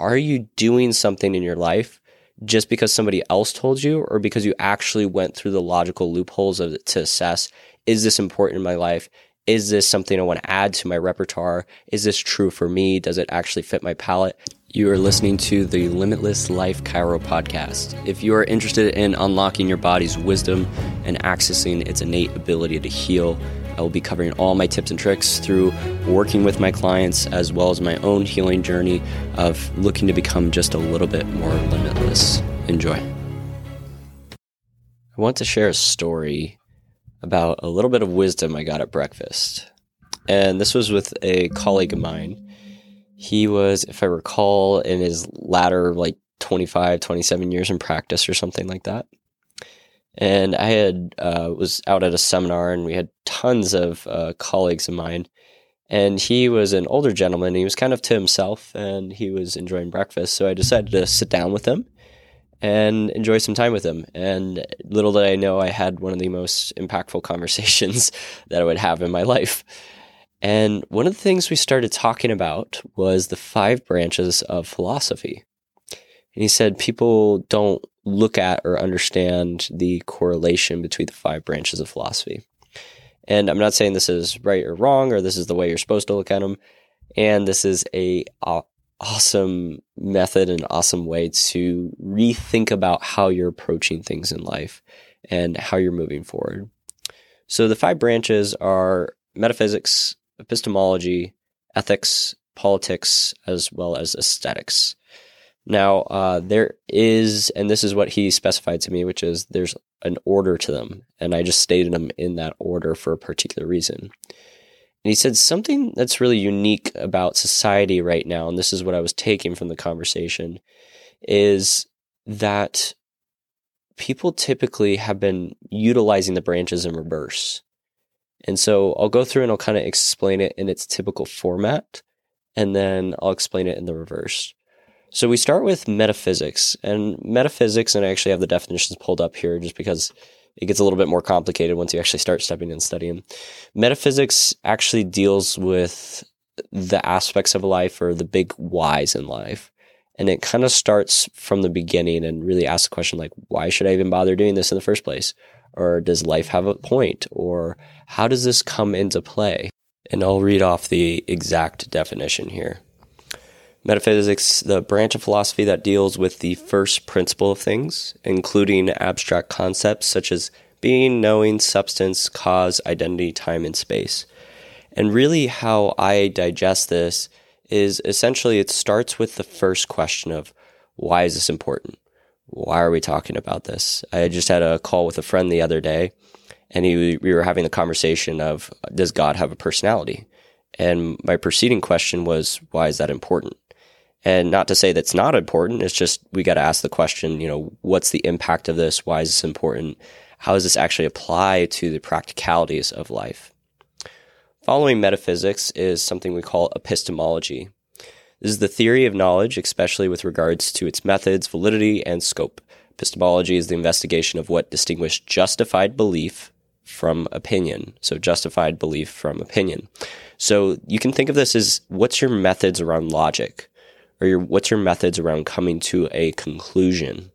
are you doing something in your life just because somebody else told you or because you actually went through the logical loopholes of it to assess is this important in my life? Is this something I want to add to my repertoire? Is this true for me? Does it actually fit my palate? You are listening to the Limitless Life Chiro podcast. If you are interested in unlocking your body's wisdom and accessing its innate ability to heal, I will be covering all my tips and tricks through working with my clients as well as my own healing journey of looking to become just a little bit more limitless. Enjoy. I want to share a story about a little bit of wisdom I got at breakfast. And this was with a colleague of mine he was, if I recall, in his latter like 25, 27 years in practice or something like that. And I had uh, was out at a seminar, and we had tons of uh, colleagues of mine. And he was an older gentleman. He was kind of to himself, and he was enjoying breakfast. So I decided to sit down with him and enjoy some time with him. And little did I know, I had one of the most impactful conversations that I would have in my life. And one of the things we started talking about was the five branches of philosophy. And he said people don't look at or understand the correlation between the five branches of philosophy. And I'm not saying this is right or wrong or this is the way you're supposed to look at them. And this is a awesome method and awesome way to rethink about how you're approaching things in life and how you're moving forward. So the five branches are metaphysics, epistemology, ethics, politics, as well as aesthetics. Now, uh, there is, and this is what he specified to me, which is there's an order to them. And I just stated them in that order for a particular reason. And he said something that's really unique about society right now, and this is what I was taking from the conversation, is that people typically have been utilizing the branches in reverse. And so I'll go through and I'll kind of explain it in its typical format, and then I'll explain it in the reverse. So we start with metaphysics, and metaphysics, and I actually have the definitions pulled up here just because it gets a little bit more complicated once you actually start stepping and studying. Metaphysics actually deals with the aspects of life or the big whys in life. And it kind of starts from the beginning and really asks the question like, why should I even bother doing this in the first place? Or does life have a point? Or how does this come into play? And I'll read off the exact definition here. Metaphysics, the branch of philosophy that deals with the first principle of things, including abstract concepts such as being, knowing, substance, cause, identity, time, and space. And really, how I digest this is essentially it starts with the first question of why is this important? why are we talking about this? I just had a call with a friend the other day, and he, we were having the conversation of does God have a personality? And my preceding question was, why is that important? And not to say that's not important, it's just we got to ask the question, you know, what's the impact of this? Why is this important? How does this actually apply to the practicalities of life? Following metaphysics is something we call epistemology. This is the theory of knowledge, especially with regards to its methods, validity, and scope. Epistemology is the investigation of what distinguishes justified belief from opinion. So, justified belief from opinion. So, you can think of this as what's your methods around logic, or your, what's your methods around coming to a conclusion.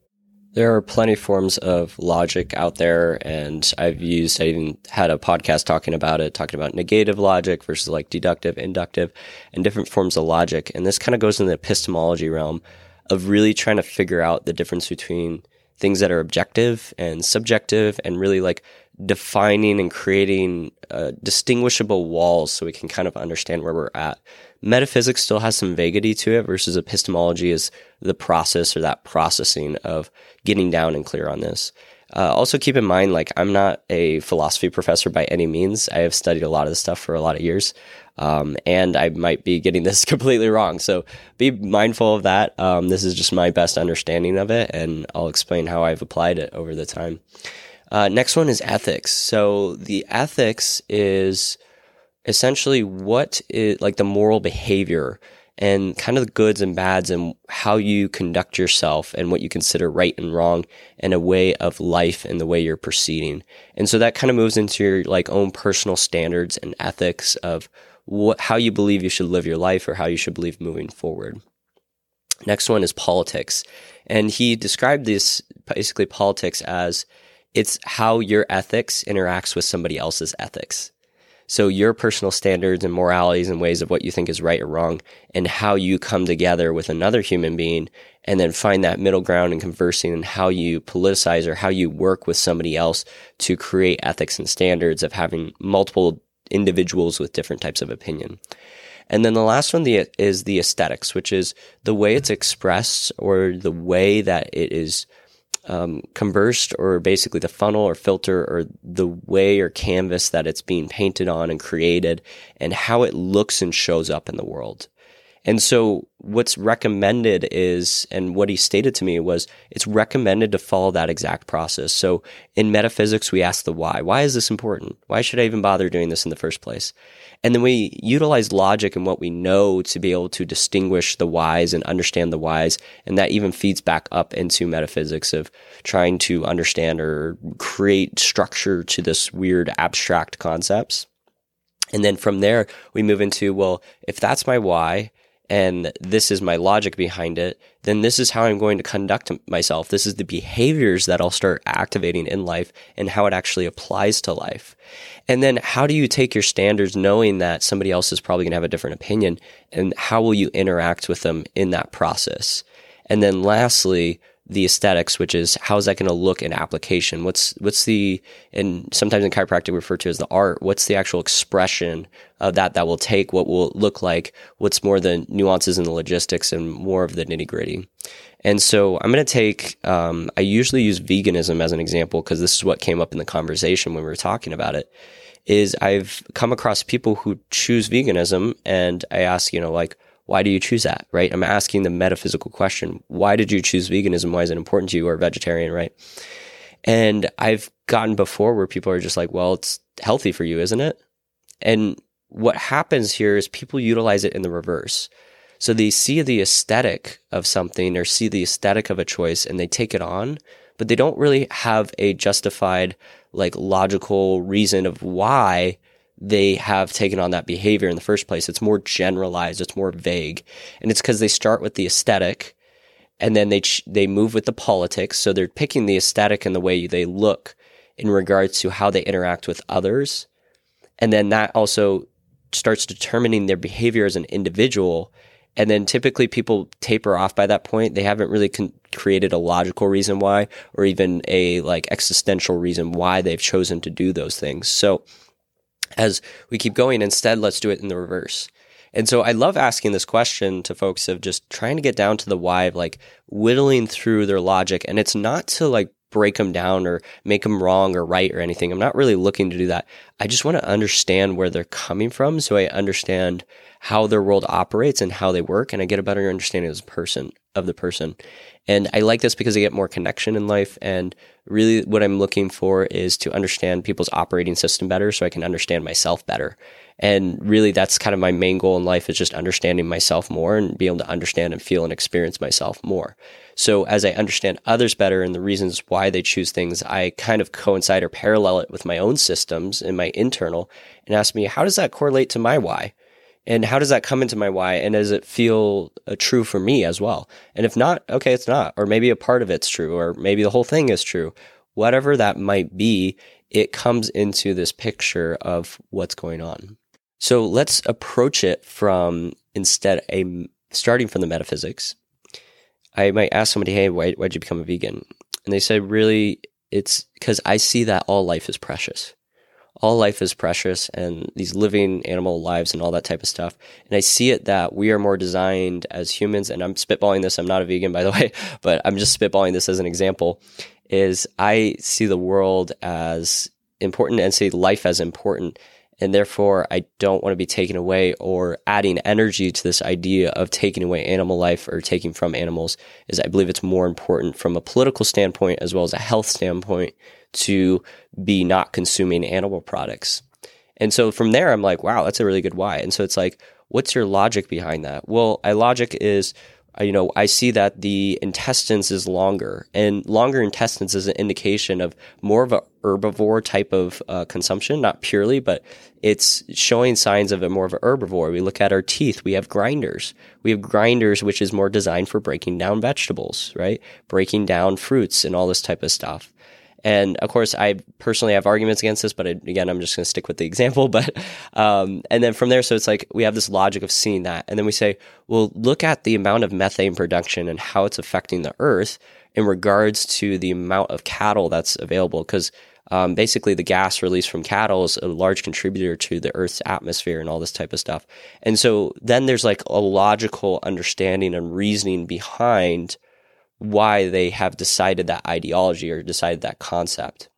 There are plenty forms of logic out there, and I've used, I even had a podcast talking about it, talking about negative logic versus like deductive, inductive, and different forms of logic. And this kind of goes in the epistemology realm of really trying to figure out the difference between things that are objective and subjective and really like defining and creating uh, distinguishable walls so we can kind of understand where we're at. Metaphysics still has some vaguity to it versus epistemology is the process or that processing of getting down and clear on this. Uh, also, keep in mind, like, I'm not a philosophy professor by any means. I have studied a lot of this stuff for a lot of years. Um, and I might be getting this completely wrong. So be mindful of that. Um, this is just my best understanding of it, and I'll explain how I've applied it over the time. Uh, next one is ethics. So the ethics is essentially what is like the moral behavior and kind of the goods and bads and how you conduct yourself and what you consider right and wrong and a way of life and the way you're proceeding. And so that kind of moves into your like own personal standards and ethics of what, how you believe you should live your life or how you should believe moving forward. Next one is politics. And he described this basically politics as it's how your ethics interacts with somebody else's ethics. So your personal standards and moralities and ways of what you think is right or wrong and how you come together with another human being and then find that middle ground and conversing and how you politicize or how you work with somebody else to create ethics and standards of having multiple individuals with different types of opinion. And then the last one is the aesthetics, which is the way it's expressed or the way that it is um, conversed or basically the funnel or filter or the way or canvas that it's being painted on and created and how it looks and shows up in the world. And so what's recommended is, and what he stated to me was, it's recommended to follow that exact process. So in metaphysics, we ask the why. Why is this important? Why should I even bother doing this in the first place? And then we utilize logic and what we know to be able to distinguish the whys and understand the whys. And that even feeds back up into metaphysics of trying to understand or create structure to this weird abstract concepts. And then from there, we move into, well, if that's my why, and this is my logic behind it, then this is how I'm going to conduct myself. This is the behaviors that I'll start activating in life and how it actually applies to life. And then how do you take your standards knowing that somebody else is probably going to have a different opinion and how will you interact with them in that process? And then lastly, the aesthetics, which is how is that going to look in application? What's what's the and sometimes in chiropractic referred to as the art. What's the actual expression of that that will take? What will look like? What's more the nuances and the logistics and more of the nitty gritty? And so I'm going to take. Um, I usually use veganism as an example because this is what came up in the conversation when we were talking about it. Is I've come across people who choose veganism, and I ask, you know, like why do you choose that, right? I'm asking the metaphysical question. Why did you choose veganism? Why is it important to you or vegetarian, right? And I've gotten before where people are just like, well, it's healthy for you, isn't it? And what happens here is people utilize it in the reverse. So they see the aesthetic of something or see the aesthetic of a choice and they take it on, but they don't really have a justified, like logical reason of why they have taken on that behavior in the first place. It's more generalized, it's more vague. And it's because they start with the aesthetic and then they ch- they move with the politics. So they're picking the aesthetic and the way they look in regards to how they interact with others. And then that also starts determining their behavior as an individual. And then typically people taper off by that point. They haven't really con- created a logical reason why, or even a like existential reason why they've chosen to do those things. So as we keep going, instead, let's do it in the reverse. And so I love asking this question to folks of just trying to get down to the why of like whittling through their logic. And it's not to like break them down or make them wrong or right or anything. I'm not really looking to do that. I just want to understand where they're coming from so I understand how their world operates and how they work and I get a better understanding as a person of the person. And I like this because I get more connection in life. And really, what I'm looking for is to understand people's operating system better so I can understand myself better. And really, that's kind of my main goal in life is just understanding myself more and be able to understand and feel and experience myself more. So as I understand others better and the reasons why they choose things, I kind of coincide or parallel it with my own systems and my internal and ask me, how does that correlate to my why? And how does that come into my why? And does it feel uh, true for me as well? And if not, okay, it's not. Or maybe a part of it's true, or maybe the whole thing is true. Whatever that might be, it comes into this picture of what's going on. So let's approach it from instead a starting from the metaphysics. I might ask somebody, "Hey, why why'd you become a vegan?" And they say, "Really, it's because I see that all life is precious." All life is precious and these living animal lives and all that type of stuff. And I see it that we are more designed as humans, and I'm spitballing this, I'm not a vegan by the way, but I'm just spitballing this as an example, is I see the world as important and see life as important. And therefore, I don't want to be taken away or adding energy to this idea of taking away animal life or taking from animals. Is I believe it's more important from a political standpoint as well as a health standpoint to be not consuming animal products. And so from there, I'm like, wow, that's a really good why. And so it's like, what's your logic behind that? Well, my logic is uh, you know, I see that the intestines is longer, and longer intestines is an indication of more of a herbivore type of uh, consumption, not purely, but it's showing signs of a more of a herbivore. We look at our teeth; we have grinders. We have grinders, which is more designed for breaking down vegetables, right? Breaking down fruits and all this type of stuff. And of course, I personally have arguments against this, but again, I'm just going to stick with the example. But, um, and then from there, so it's like we have this logic of seeing that. And then we say, well, look at the amount of methane production and how it's affecting the earth in regards to the amount of cattle that's available. Because um, basically, the gas released from cattle is a large contributor to the Earth's atmosphere and all this type of stuff. And so then there's like a logical understanding and reasoning behind why they have decided that ideology or decided that concept.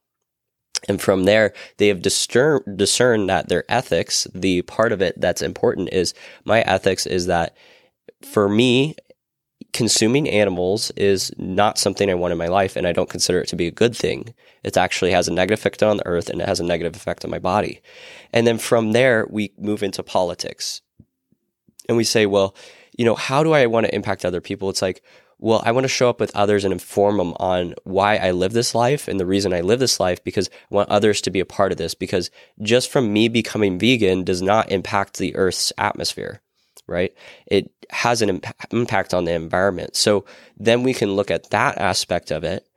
And from there, they have discern, discerned that their ethics, the part of it that's important is my ethics is that for me, consuming animals is not something I want in my life, and I don't consider it to be a good thing. It actually has a negative effect on the earth and it has a negative effect on my body. And then from there, we move into politics. And we say, well, you know, how do I want to impact other people? It's like, well, I want to show up with others and inform them on why I live this life and the reason I live this life because I want others to be a part of this because just from me becoming vegan does not impact the earth's atmosphere, right? It has an imp- impact on the environment. So then we can look at that aspect of it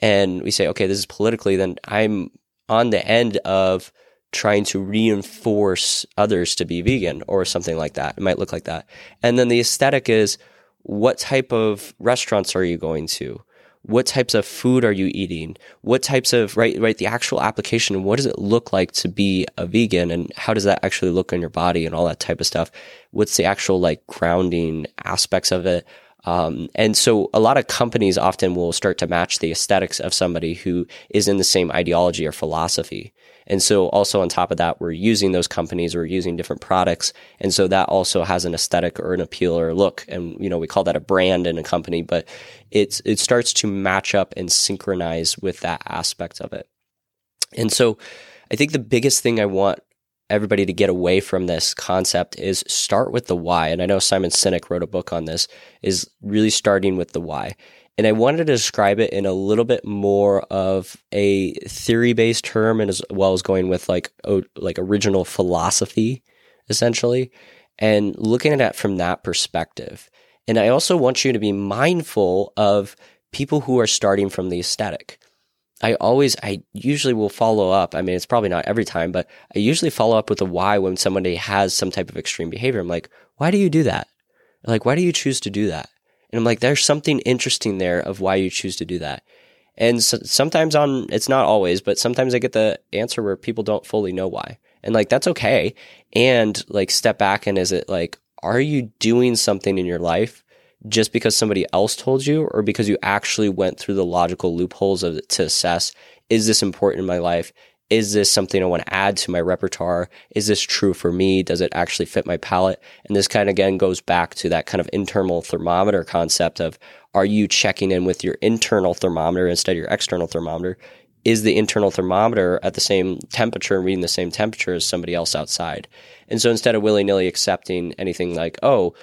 and we say, okay, this is politically, then I'm on the end of trying to reinforce others to be vegan or something like that. It might look like that. And then the aesthetic is, what type of restaurants are you going to? What types of food are you eating? What types of, right, right, the actual application, what does it look like to be a vegan and how does that actually look on your body and all that type of stuff? What's the actual like grounding aspects of it? Um, and so a lot of companies often will start to match the aesthetics of somebody who is in the same ideology or philosophy. And so also on top of that, we're using those companies, we're using different products. And so that also has an aesthetic or an appeal or look. And, you know, we call that a brand in a company, but it's, it starts to match up and synchronize with that aspect of it. And so I think the biggest thing I want everybody to get away from this concept is start with the why. And I know Simon Sinek wrote a book on this, is really starting with the why. And I wanted to describe it in a little bit more of a theory based term and as well as going with like, like original philosophy, essentially, and looking at it from that perspective. And I also want you to be mindful of people who are starting from the aesthetic. I always, I usually will follow up. I mean, it's probably not every time, but I usually follow up with a why when somebody has some type of extreme behavior. I'm like, why do you do that? Like, why do you choose to do that? And I'm like, there's something interesting there of why you choose to do that. And so, sometimes on, it's not always, but sometimes I get the answer where people don't fully know why. And like, that's okay. And like, step back and is it like, are you doing something in your life just because somebody else told you or because you actually went through the logical loopholes of to assess, is this important in my life? Is this something I want to add to my repertoire? Is this true for me? Does it actually fit my palate? And this kind of again goes back to that kind of internal thermometer concept of are you checking in with your internal thermometer instead of your external thermometer? Is the internal thermometer at the same temperature and reading the same temperature as somebody else outside? And so instead of willy nilly accepting anything like, oh,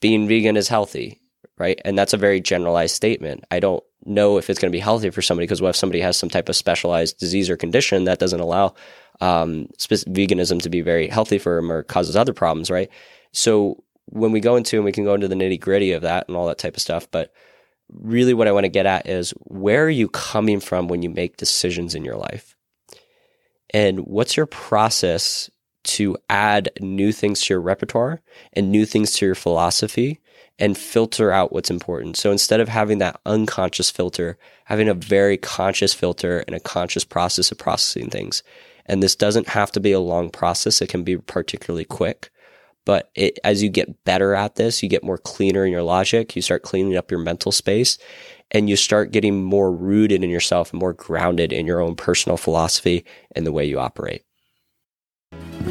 being vegan is healthy, right? And that's a very generalized statement. I don't know if it's going to be healthy for somebody because what if somebody has some type of specialized disease or condition that doesn't allow um, veganism to be very healthy for them or causes other problems, right? So when we go into and we can go into the nitty gritty of that and all that type of stuff, but really what I want to get at is where are you coming from when you make decisions in your life? And what's your process to add new things to your repertoire and new things to your philosophy and filter out what's important. So instead of having that unconscious filter, having a very conscious filter and a conscious process of processing things. And this doesn't have to be a long process. It can be particularly quick. But it, as you get better at this, you get more cleaner in your logic. You start cleaning up your mental space and you start getting more rooted in yourself and more grounded in your own personal philosophy and the way you operate.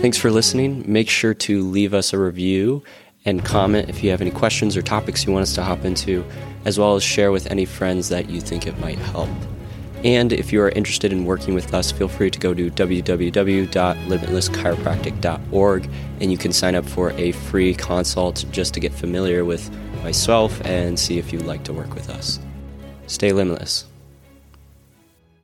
Thanks for listening. Make sure to leave us a review and comment if you have any questions or topics you want us to hop into, as well as share with any friends that you think it might help. And if you are interested in working with us, feel free to go to www.limitlesschiropractic.org and you can sign up for a free consult just to get familiar with myself and see if you'd like to work with us. Stay limitless.